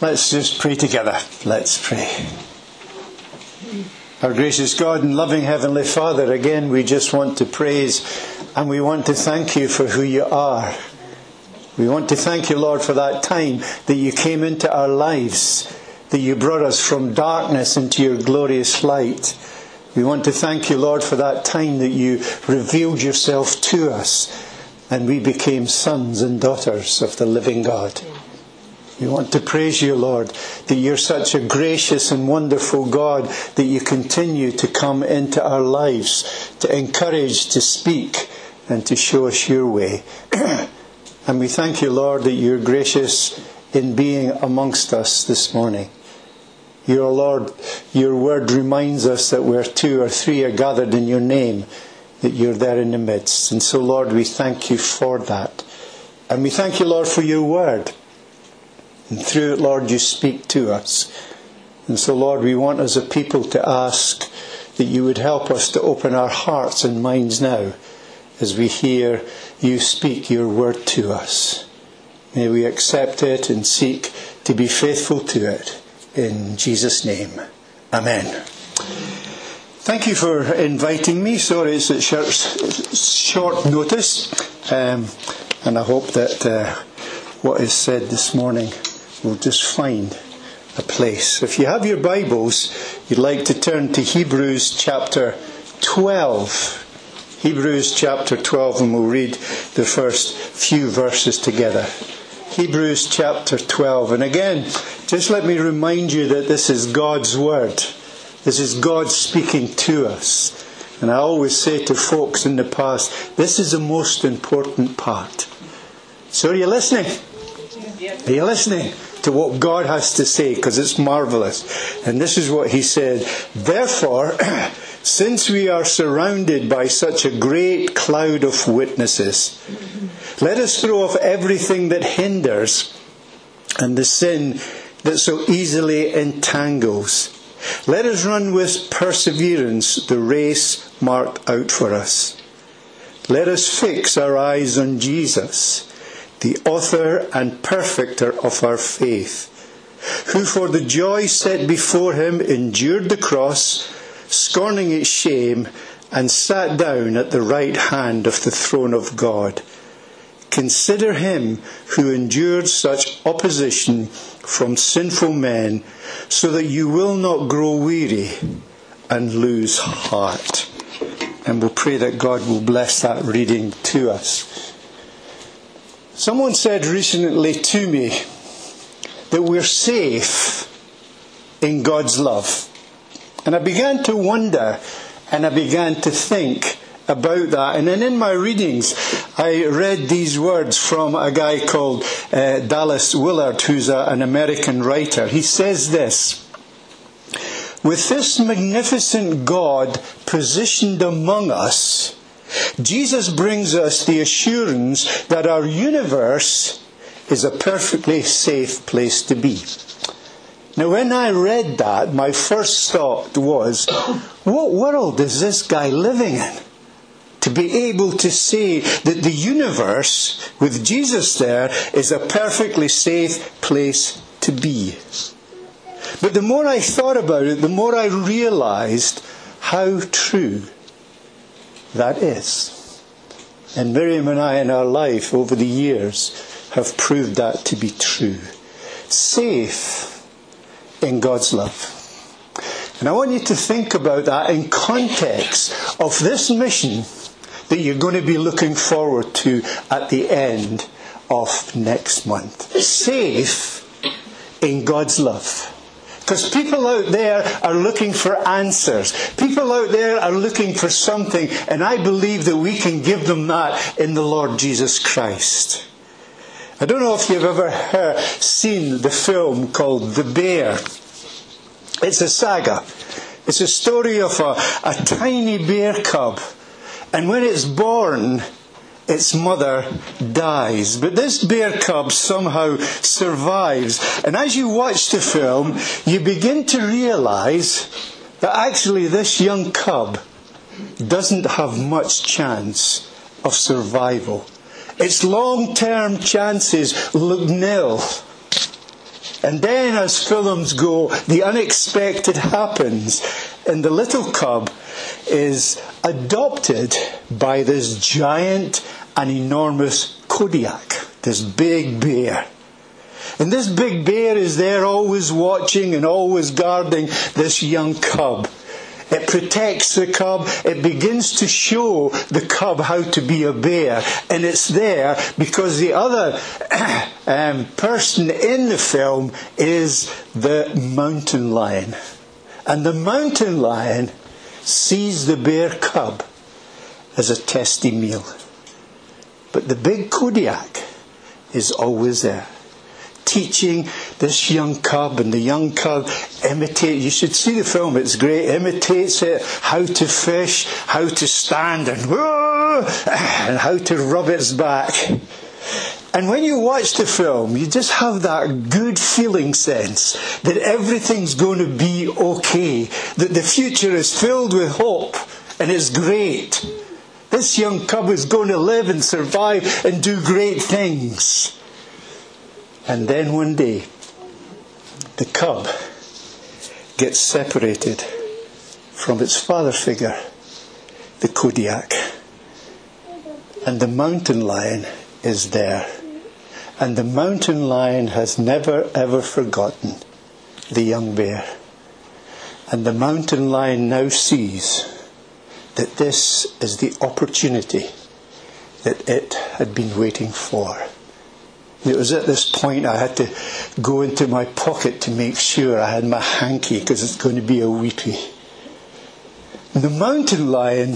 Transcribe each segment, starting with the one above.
Let's just pray together. Let's pray. Our gracious God and loving Heavenly Father, again we just want to praise and we want to thank you for who you are. We want to thank you, Lord, for that time that you came into our lives, that you brought us from darkness into your glorious light. We want to thank you, Lord, for that time that you revealed yourself to us and we became sons and daughters of the living God. We want to praise you, Lord, that you're such a gracious and wonderful God that you continue to come into our lives to encourage, to speak, and to show us your way. and we thank you, Lord, that you're gracious in being amongst us this morning. Your Lord, your word reminds us that where two or three are gathered in your name, that you're there in the midst. And so, Lord, we thank you for that. And we thank you, Lord, for your word. And through it, Lord, you speak to us. And so, Lord, we want as a people to ask that you would help us to open our hearts and minds now as we hear you speak your word to us. May we accept it and seek to be faithful to it. In Jesus' name. Amen. Thank you for inviting me. Sorry it's at short, notice. Um, and I hope that uh, what is said this morning will just find a place. If you have your Bibles, you'd like to turn to Hebrews chapter 12. Hebrews chapter 12, and we'll read the first few verses together. Hebrews chapter 12. And again, just let me remind you that this is God's Word. This is God speaking to us. And I always say to folks in the past, this is the most important part. So are you listening? Are you listening? To what God has to say because it's marvelous. And this is what he said. Therefore, since we are surrounded by such a great cloud of witnesses, let us throw off everything that hinders and the sin that so easily entangles. Let us run with perseverance the race marked out for us. Let us fix our eyes on Jesus the author and perfecter of our faith, who for the joy set before him endured the cross, scorning its shame, and sat down at the right hand of the throne of God. Consider him who endured such opposition from sinful men, so that you will not grow weary and lose heart. And we'll pray that God will bless that reading to us. Someone said recently to me that we're safe in God's love. And I began to wonder and I began to think about that. And then in my readings, I read these words from a guy called uh, Dallas Willard, who's a, an American writer. He says this With this magnificent God positioned among us, Jesus brings us the assurance that our universe is a perfectly safe place to be. Now, when I read that, my first thought was, what world is this guy living in? To be able to say that the universe, with Jesus there, is a perfectly safe place to be. But the more I thought about it, the more I realized how true that is. And Miriam and I in our life over the years have proved that to be true. Safe in God's love. And I want you to think about that in context of this mission that you're going to be looking forward to at the end of next month. Safe in God's love. Because people out there are looking for answers. People out there are looking for something, and I believe that we can give them that in the Lord Jesus Christ. I don't know if you've ever heard, seen the film called The Bear. It's a saga. It's a story of a, a tiny bear cub. And when it's born, its mother dies. But this bear cub somehow survives. And as you watch the film, you begin to realize that actually this young cub doesn't have much chance of survival. Its long term chances look nil. And then, as films go, the unexpected happens, and the little cub is adopted by this giant and enormous Kodiak, this big bear. And this big bear is there always watching and always guarding this young cub. It protects the cub. It begins to show the cub how to be a bear. And it's there because the other um, person in the film is the mountain lion. And the mountain lion sees the bear cub as a testy meal. But the big Kodiak is always there teaching this young cub, and the young cub imitates. You should see the film; it's great. Imitates it, how to fish, how to stand, and and how to rub its back. And when you watch the film, you just have that good feeling sense that everything's going to be okay, that the future is filled with hope, and it's great. This young cub is going to live and survive and do great things. And then one day, the cub gets separated from its father figure, the Kodiak. And the mountain lion is there. And the mountain lion has never ever forgotten the young bear. And the mountain lion now sees that this is the opportunity that it had been waiting for. It was at this point I had to go into my pocket to make sure I had my hanky because it's going to be a weepy. The mountain lion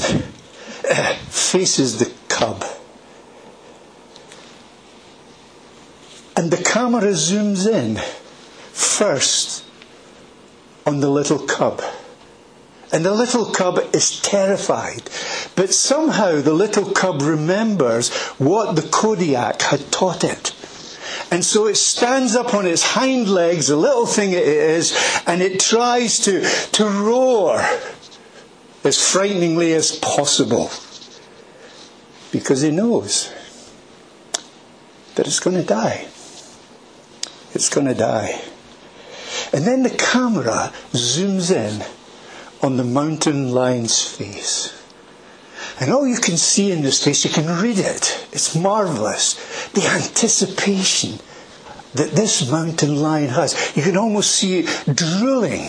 eh, faces the cub. And the camera zooms in first on the little cub. And the little cub is terrified. But somehow the little cub remembers what the Kodiak had taught it. And so it stands up on its hind legs, the little thing it is, and it tries to, to roar as frighteningly as possible. Because it knows that it's going to die. It's going to die. And then the camera zooms in on the mountain lion's face. And all you can see in this face, you can read it. It's marvelous. The anticipation that this mountain lion has. You can almost see it drooling.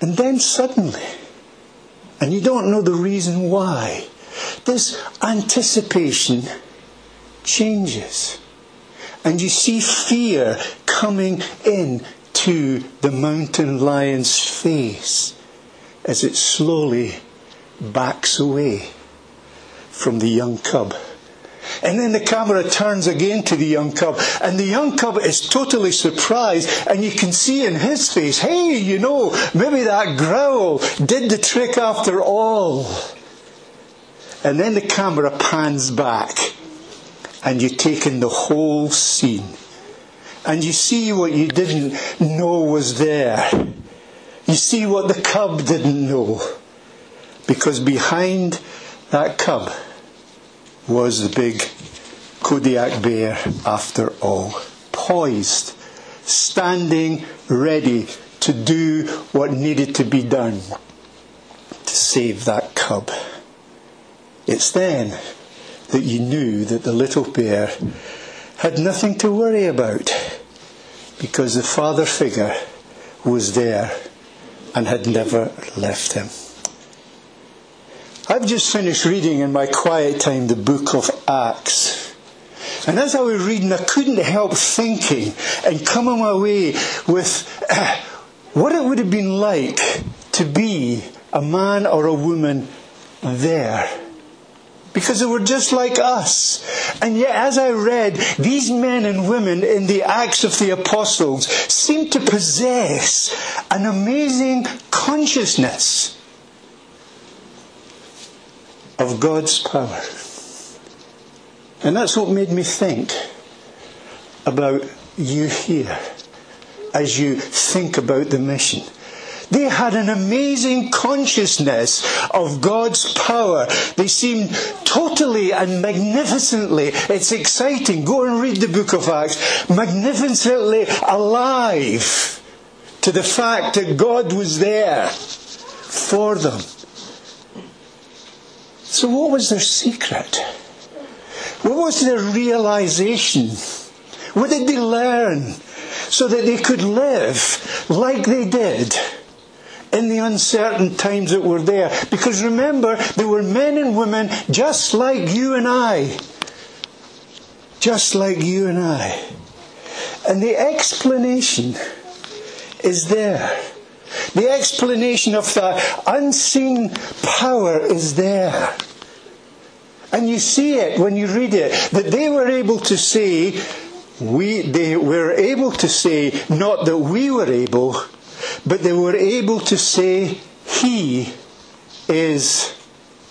And then suddenly, and you don't know the reason why, this anticipation changes. And you see fear coming in to the mountain lion's face as it slowly backs away from the young cub. And then the camera turns again to the young cub, and the young cub is totally surprised, and you can see in his face, hey, you know, maybe that growl did the trick after all. And then the camera pans back, and you take in the whole scene. And you see what you didn't know was there. You see what the cub didn't know. Because behind that cub was the big Kodiak bear after all. Poised, standing ready to do what needed to be done to save that cub. It's then that you knew that the little bear had nothing to worry about because the father figure was there and had never left him. I've just finished reading in my quiet time the book of Acts. And as I was reading, I couldn't help thinking and coming away with uh, what it would have been like to be a man or a woman there. Because they were just like us. And yet, as I read, these men and women in the Acts of the Apostles seemed to possess an amazing consciousness of God's power. And that's what made me think about you here as you think about the mission. They had an amazing consciousness of God's power. They seemed totally and magnificently, it's exciting. Go and read the book of Acts. Magnificently alive to the fact that God was there for them. So, what was their secret? What was their realization? What did they learn so that they could live like they did in the uncertain times that were there? Because remember, they were men and women just like you and I. Just like you and I. And the explanation is there. The explanation of the unseen power is there. And you see it when you read it, that they were able to say, we, they were able to say, not that we were able, but they were able to say, He is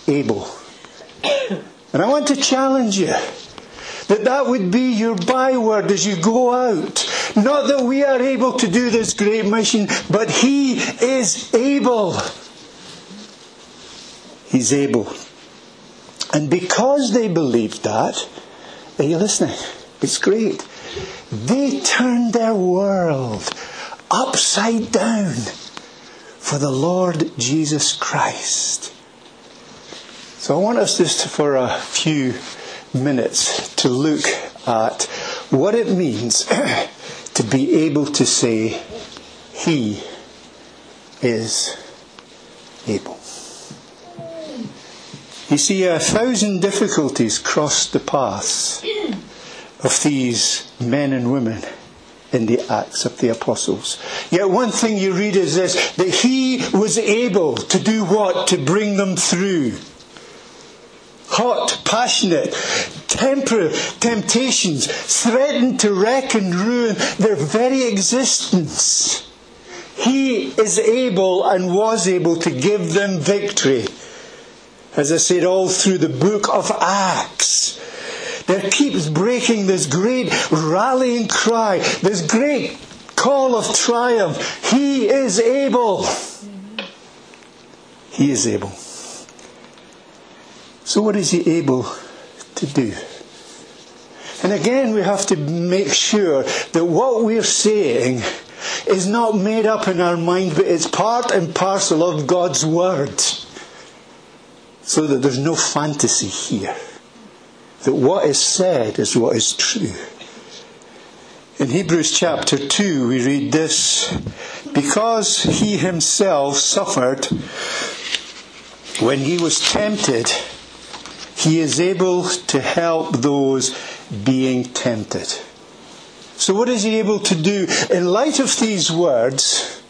able. And I want to challenge you that that would be your byword as you go out. Not that we are able to do this great mission, but He is able. He's able. And because they believed that, are you listening? It's great. They turned their world upside down for the Lord Jesus Christ. So I want us just for a few minutes to look at what it means to be able to say, He is able. You see, a thousand difficulties crossed the paths of these men and women in the Acts of the Apostles. Yet one thing you read is this that he was able to do what? To bring them through. Hot, passionate, temper, temptations threatened to wreck and ruin their very existence. He is able and was able to give them victory as I said, all through the book of Acts. There keeps breaking this great rallying cry, this great call of triumph. He is able. He is able. So, what is he able to do? And again, we have to make sure that what we're saying is not made up in our mind, but it's part and parcel of God's Word so that there's no fantasy here. That what is said is what is true. In Hebrews chapter 2, we read this Because he himself suffered when he was tempted, he is able to help those being tempted. So, what is he able to do? In light of these words,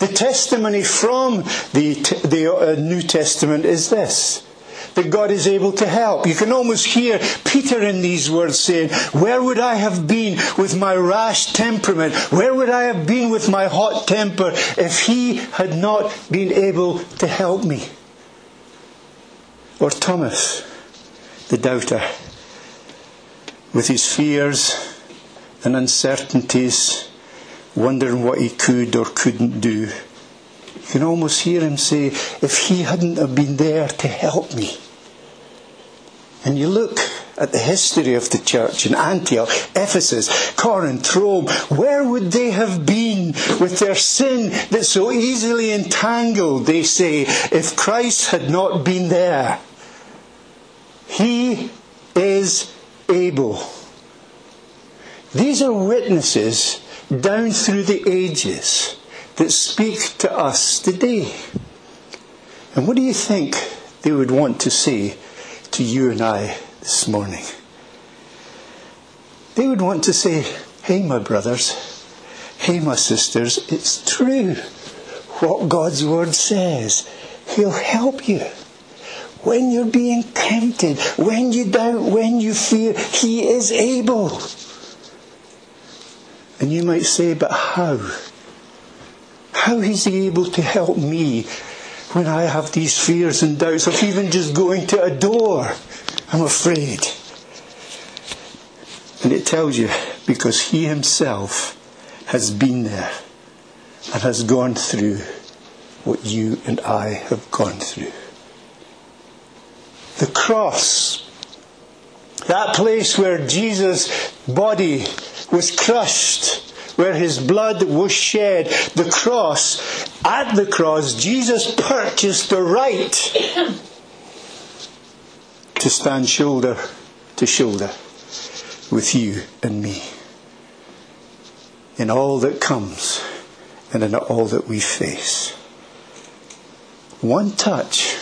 the testimony from the, the uh, New Testament is this that God is able to help. You can almost hear Peter in these words saying, Where would I have been with my rash temperament? Where would I have been with my hot temper if he had not been able to help me? Or Thomas, the doubter, with his fears and uncertainties wondering what he could or couldn't do. You can almost hear him say, If he hadn't have been there to help me. And you look at the history of the church in Antioch, Ephesus, Corinth, Rome, where would they have been with their sin that so easily entangled, they say, if Christ had not been there? He is able. These are witnesses down through the ages that speak to us today. And what do you think they would want to say to you and I this morning? They would want to say, Hey, my brothers, hey, my sisters, it's true what God's Word says. He'll help you. When you're being tempted, when you doubt, when you fear, He is able. And you might say, but how? How is he able to help me when I have these fears and doubts of even just going to a door? I'm afraid. And it tells you because he himself has been there and has gone through what you and I have gone through. The cross, that place where Jesus' body was crushed, where his blood was shed, the cross, at the cross, Jesus purchased the right to stand shoulder to shoulder with you and me in all that comes and in all that we face. One touch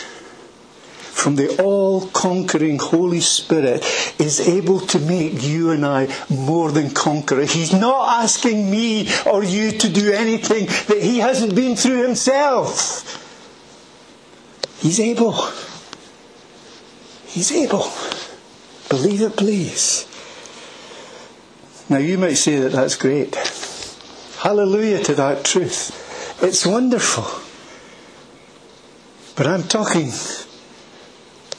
from the all conquering Holy Spirit is able to make you and I more than conquerors. He's not asking me or you to do anything that He hasn't been through Himself. He's able. He's able. Believe it, please. Now, you might say that that's great. Hallelujah to that truth. It's wonderful. But I'm talking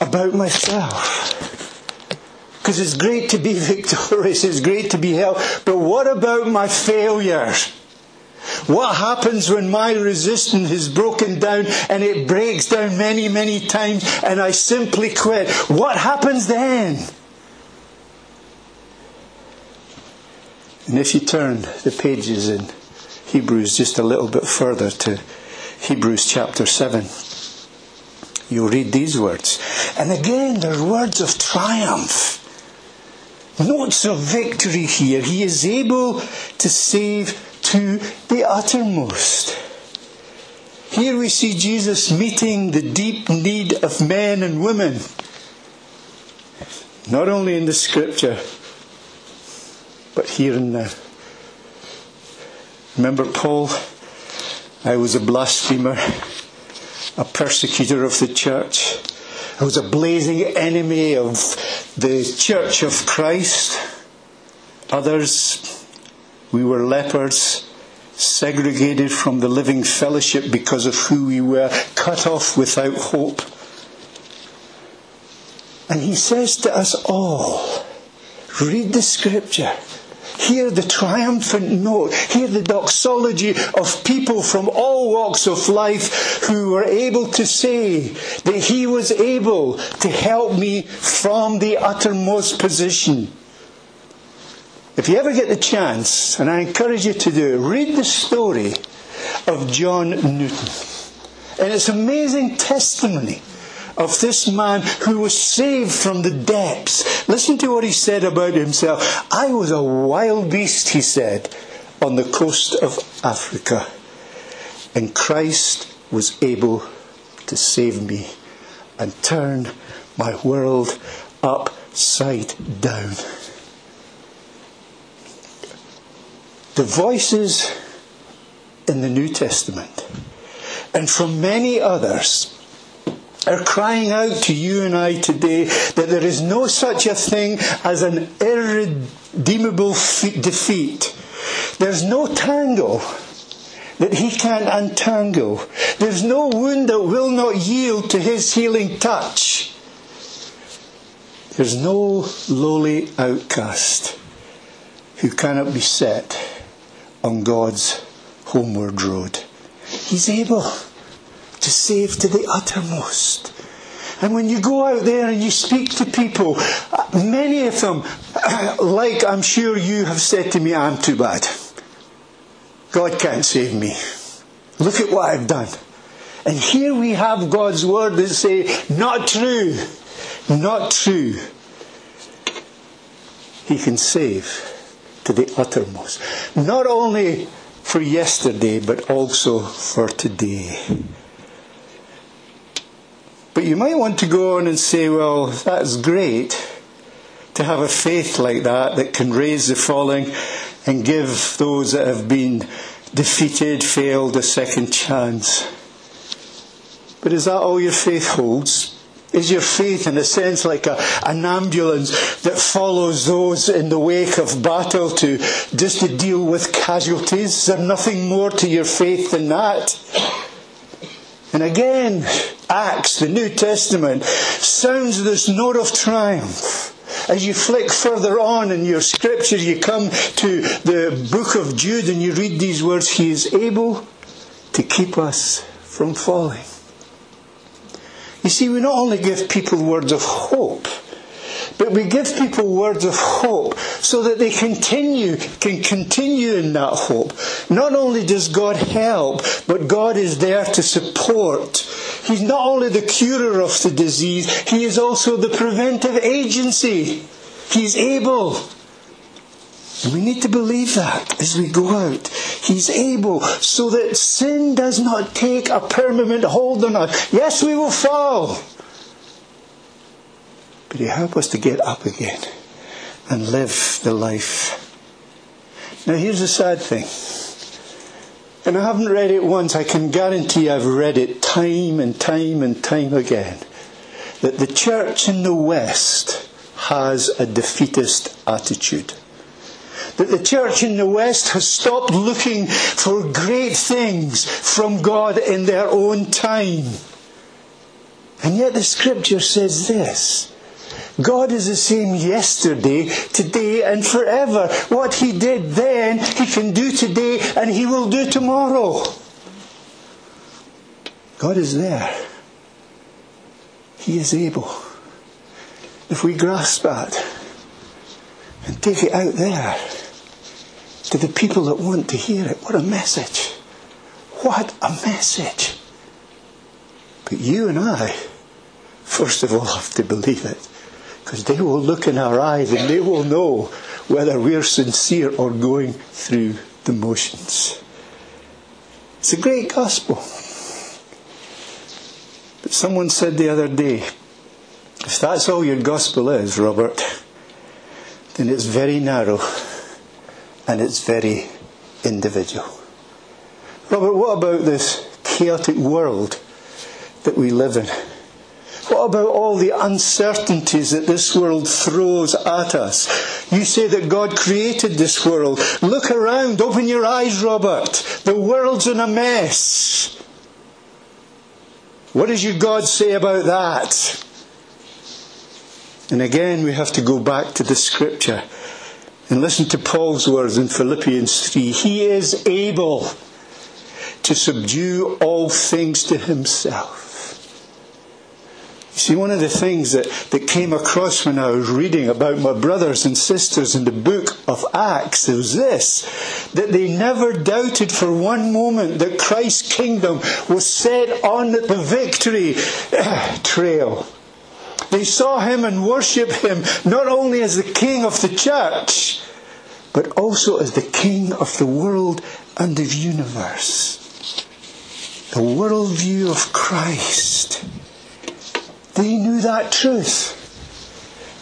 about myself. Because it's great to be victorious, it's great to be held. But what about my failures? What happens when my resistance is broken down and it breaks down many, many times and I simply quit? What happens then? And if you turn the pages in Hebrews just a little bit further to Hebrews chapter 7, you read these words. And again, they're words of triumph. Notes of victory here. He is able to save to the uttermost. Here we see Jesus meeting the deep need of men and women, not only in the scripture, but here and now. Remember Paul? I was a blasphemer a persecutor of the church. I was a blazing enemy of the church of Christ. Others, we were lepers, segregated from the living fellowship because of who we were, cut off without hope. And he says to us all, read the scripture. Hear the triumphant note. Hear the doxology of people from all walks of life who were able to say that He was able to help me from the uttermost position. If you ever get the chance, and I encourage you to do it, read the story of John Newton. And it's amazing testimony of this man who was saved from the depths. Listen to what he said about himself. I was a wild beast, he said, on the coast of Africa. And Christ was able to save me and turn my world upside down. The voices in the New Testament and from many others are crying out to you and I today that there is no such a thing as an irredeemable defeat. There's no tangle that he can't untangle. There's no wound that will not yield to his healing touch. There's no lowly outcast who cannot be set on God's homeward road. He's able to save to the uttermost. And when you go out there and you speak to people, many of them, like I'm sure you have said to me, I'm too bad. God can't save me. Look at what I've done. And here we have God's word that say, not true, not true. He can save to the uttermost. Not only for yesterday, but also for today. But you might want to go on and say, well, that's great to have a faith like that that can raise the falling and give those that have been defeated, failed, a second chance. But is that all your faith holds? Is your faith, in a sense, like a, an ambulance that follows those in the wake of battle to just to deal with casualties? Is there nothing more to your faith than that? And again, Acts, the New Testament, sounds this note of triumph. As you flick further on in your scriptures, you come to the book of Jude and you read these words He is able to keep us from falling. You see, we not only give people words of hope, but we give people words of hope so that they continue, can continue in that hope. Not only does God help, but God is there to support. He's not only the curer of the disease, He is also the preventive agency. He's able. We need to believe that as we go out. He's able so that sin does not take a permanent hold on us. Yes, we will fall. But He help us to get up again and live the life. Now here's the sad thing. And I haven't read it once, I can guarantee I've read it time and time and time again. That the church in the West has a defeatist attitude. That the church in the West has stopped looking for great things from God in their own time. And yet the scripture says this God is the same yesterday, today, and forever. What He did then, He can do today, and He will do tomorrow. God is there. He is able. If we grasp that and take it out there to the people that want to hear it, what a message! What a message! But you and I, first of all, have to believe it. Because they will look in our eyes and they will know whether we're sincere or going through the motions. It's a great gospel. But someone said the other day, if that's all your gospel is, Robert, then it's very narrow and it's very individual. Robert, what about this chaotic world that we live in? About all the uncertainties that this world throws at us? You say that God created this world. Look around, open your eyes, Robert. The world's in a mess. What does your God say about that? And again, we have to go back to the scripture and listen to Paul's words in Philippians 3. He is able to subdue all things to himself. See, one of the things that, that came across when I was reading about my brothers and sisters in the book of Acts was this that they never doubted for one moment that Christ's kingdom was set on the victory uh, trail. They saw him and worshipped him not only as the king of the church, but also as the king of the world and the universe. The worldview of Christ. They knew that truth.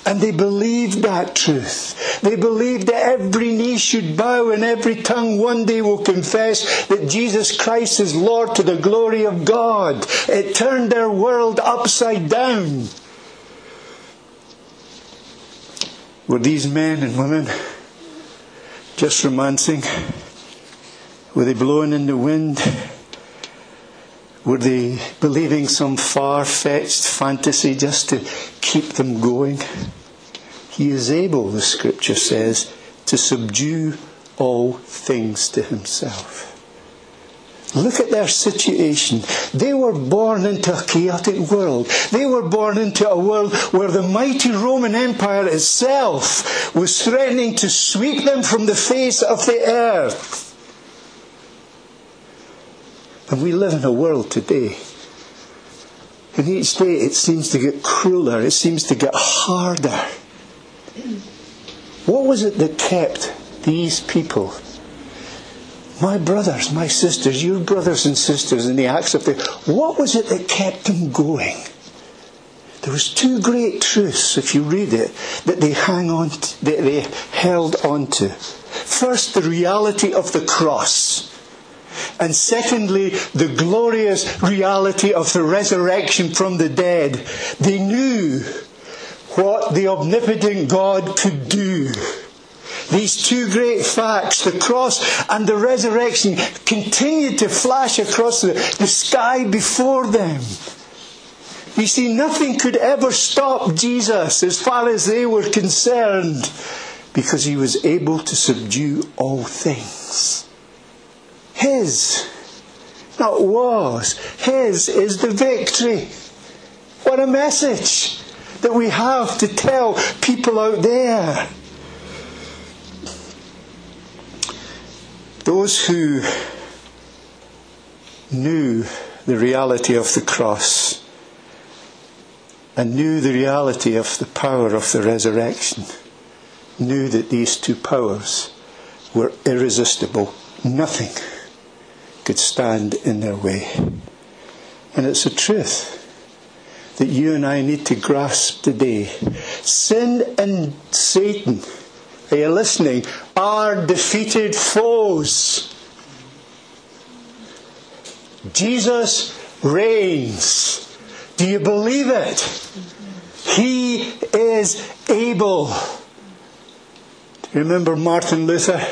And they believed that truth. They believed that every knee should bow and every tongue one day will confess that Jesus Christ is Lord to the glory of God. It turned their world upside down. Were these men and women just romancing? Were they blowing in the wind? Were they believing some far fetched fantasy just to keep them going? He is able, the scripture says, to subdue all things to himself. Look at their situation. They were born into a chaotic world. They were born into a world where the mighty Roman Empire itself was threatening to sweep them from the face of the earth. And we live in a world today. And each day it seems to get crueler, it seems to get harder. What was it that kept these people? My brothers, my sisters, your brothers and sisters in the Acts of Faith, what was it that kept them going? There was two great truths, if you read it, that they hang on, to, that they held on to. First, the reality of the cross. And secondly, the glorious reality of the resurrection from the dead. They knew what the omnipotent God could do. These two great facts, the cross and the resurrection, continued to flash across the, the sky before them. You see, nothing could ever stop Jesus as far as they were concerned because he was able to subdue all things his. Not was. His is the victory. What a message that we have to tell people out there. Those who knew the reality of the cross and knew the reality of the power of the resurrection knew that these two powers were irresistible. Nothing could stand in their way. And it's a truth that you and I need to grasp today. Sin and Satan, are you listening, are defeated foes. Jesus reigns. Do you believe it? He is able. Do you remember Martin Luther?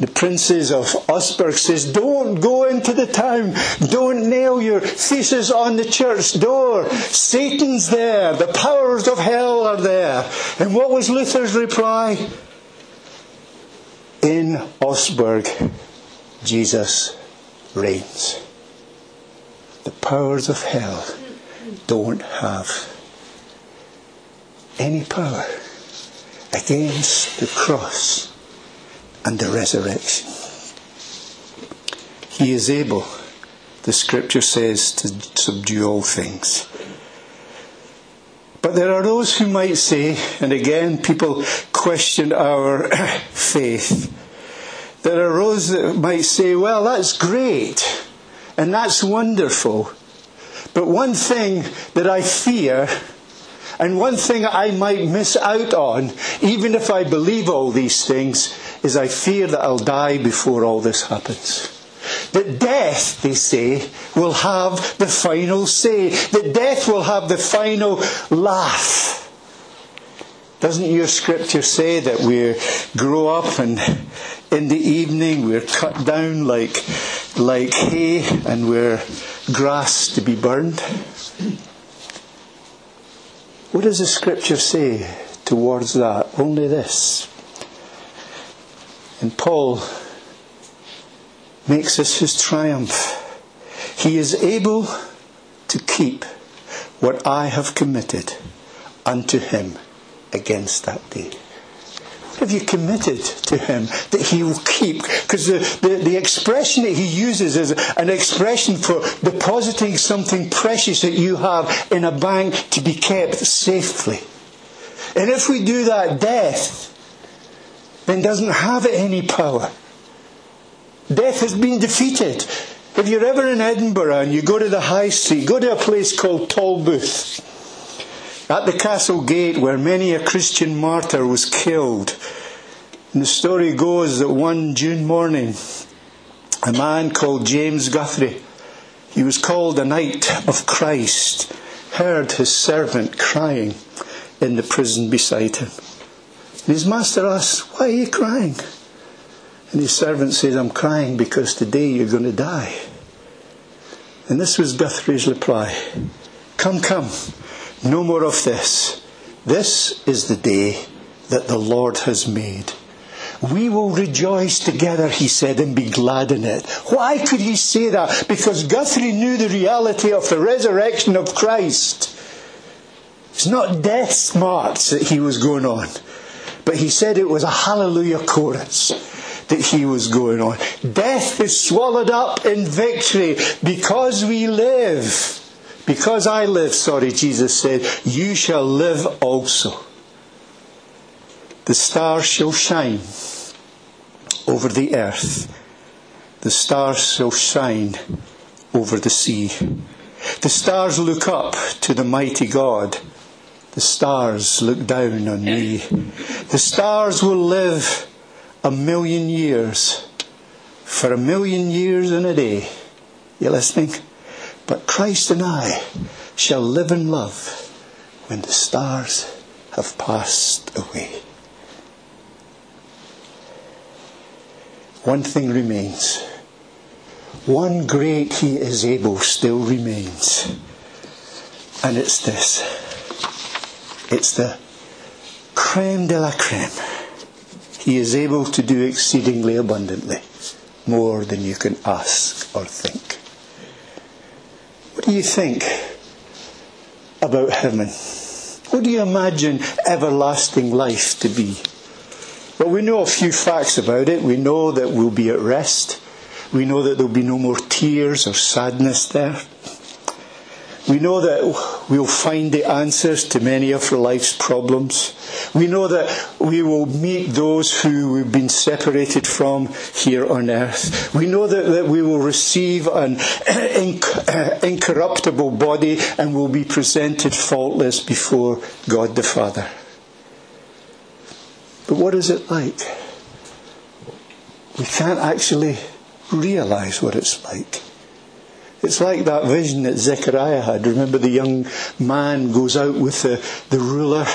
The princes of Augsburg says, don't go into the town. Don't nail your thesis on the church door. Satan's there. The powers of hell are there. And what was Luther's reply? In Augsburg, Jesus reigns. The powers of hell don't have any power against the cross and the resurrection. He is able, the scripture says, to subdue all things. But there are those who might say, and again, people question our faith. There are those that might say, well, that's great, and that's wonderful. But one thing that I fear, and one thing I might miss out on, even if I believe all these things, is I fear that I'll die before all this happens. That death, they say, will have the final say. That death will have the final laugh. Doesn't your scripture say that we grow up and in the evening we're cut down like, like hay and we're grass to be burned? What does the scripture say towards that? Only this. And Paul makes this his triumph. He is able to keep what I have committed unto him against that day. What have you committed to him that he will keep? Because the, the, the, expression that he uses is an expression for depositing something precious that you have in a bank to be kept safely. And if we do that, death then doesn't have any power. Death has been defeated. If you're ever in Edinburgh and you go to the high street, go to a place called Tolbooth. At the castle gate where many a Christian martyr was killed. And the story goes that one June morning, a man called James Guthrie, he was called a Knight of Christ, heard his servant crying in the prison beside him. And his master asks, Why are you crying? And his servant says, I'm crying because today you're going to die. And this was Guthrie's reply Come, come, no more of this. This is the day that the Lord has made. We will rejoice together, he said, and be glad in it. Why could he say that? Because Guthrie knew the reality of the resurrection of Christ. It's not death march that he was going on. But he said it was a hallelujah chorus that he was going on. Death is swallowed up in victory because we live. Because I live, sorry, Jesus said, you shall live also. The stars shall shine over the earth. The stars shall shine over the sea. The stars look up to the mighty God the stars look down on me. The stars will live a million years. For a million years and a day. You listening? But Christ and I shall live in love when the stars have passed away. One thing remains. One great He is able still remains. And it's this it's the creme de la creme. He is able to do exceedingly abundantly more than you can ask or think. What do you think about heaven? What do you imagine everlasting life to be? Well, we know a few facts about it. We know that we'll be at rest. We know that there'll be no more tears or sadness there. We know that we'll find the answers to many of our life's problems. We know that we will meet those who we've been separated from here on earth. We know that, that we will receive an incorruptible body and will be presented faultless before God the Father. But what is it like? We can't actually realize what it's like. It's like that vision that Zechariah had. Remember, the young man goes out with the, the ruler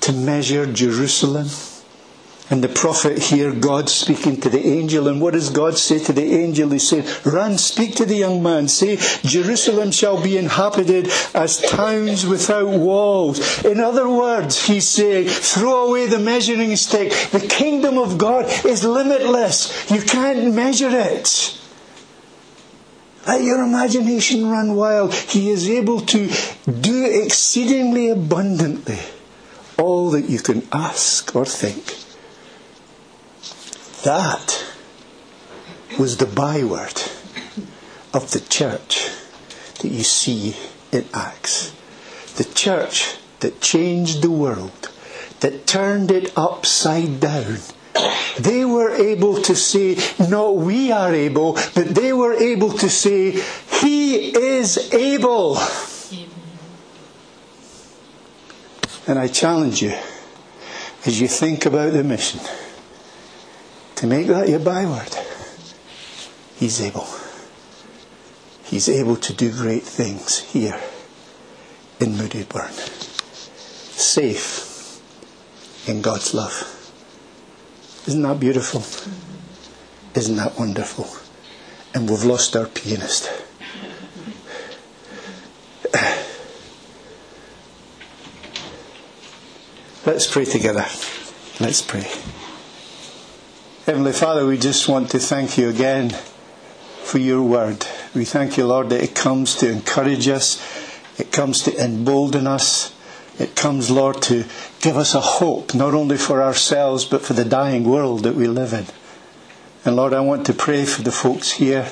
to measure Jerusalem. And the prophet here, God speaking to the angel. And what does God say to the angel? He said, Run, speak to the young man. Say, Jerusalem shall be inhabited as towns without walls. In other words, he's saying, throw away the measuring stick. The kingdom of God is limitless. You can't measure it. Let your imagination run wild. He is able to do exceedingly abundantly all that you can ask or think. That was the byword of the church that you see in Acts. The church that changed the world, that turned it upside down. They were able to say, not we are able, but they were able to say, He is able. And I challenge you, as you think about the mission, to make that your byword. He's able. He's able to do great things here in Moodiesburn. Safe in God's love. Isn't that beautiful? Isn't that wonderful? And we've lost our pianist. Let's pray together. Let's pray. Heavenly Father, we just want to thank you again for your word. We thank you, Lord, that it comes to encourage us, it comes to embolden us, it comes, Lord, to give us a hope, not only for ourselves, but for the dying world that we live in. And Lord, I want to pray for the folks here.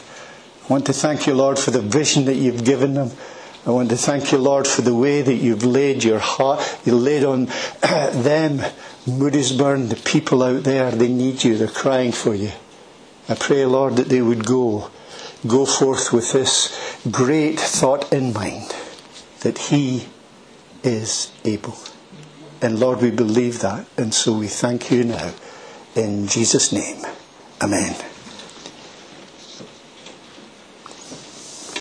I want to thank you, Lord, for the vision that you've given them. I want to thank you, Lord, for the way that you've laid your heart, you laid on them Moodiesburn, the people out there, they need you, they're crying for you. I pray, Lord, that they would go, go forth with this great thought in mind that He is able. And Lord, we believe that, and so we thank you now. In Jesus' name, Amen.